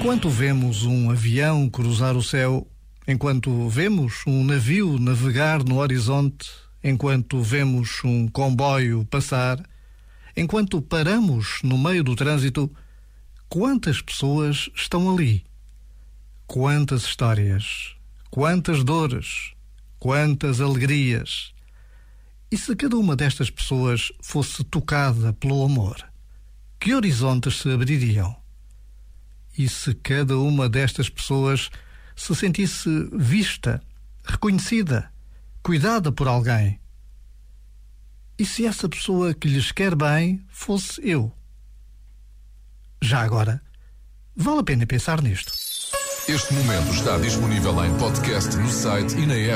Enquanto vemos um avião cruzar o céu, enquanto vemos um navio navegar no horizonte, enquanto vemos um comboio passar, enquanto paramos no meio do trânsito, quantas pessoas estão ali? Quantas histórias, quantas dores, quantas alegrias. E se cada uma destas pessoas fosse tocada pelo amor, que horizontes se abririam? E se cada uma destas pessoas se sentisse vista, reconhecida, cuidada por alguém? E se essa pessoa que lhes quer bem fosse eu? Já agora, vale a pena pensar nisto. Este momento está disponível em podcast no site e na app.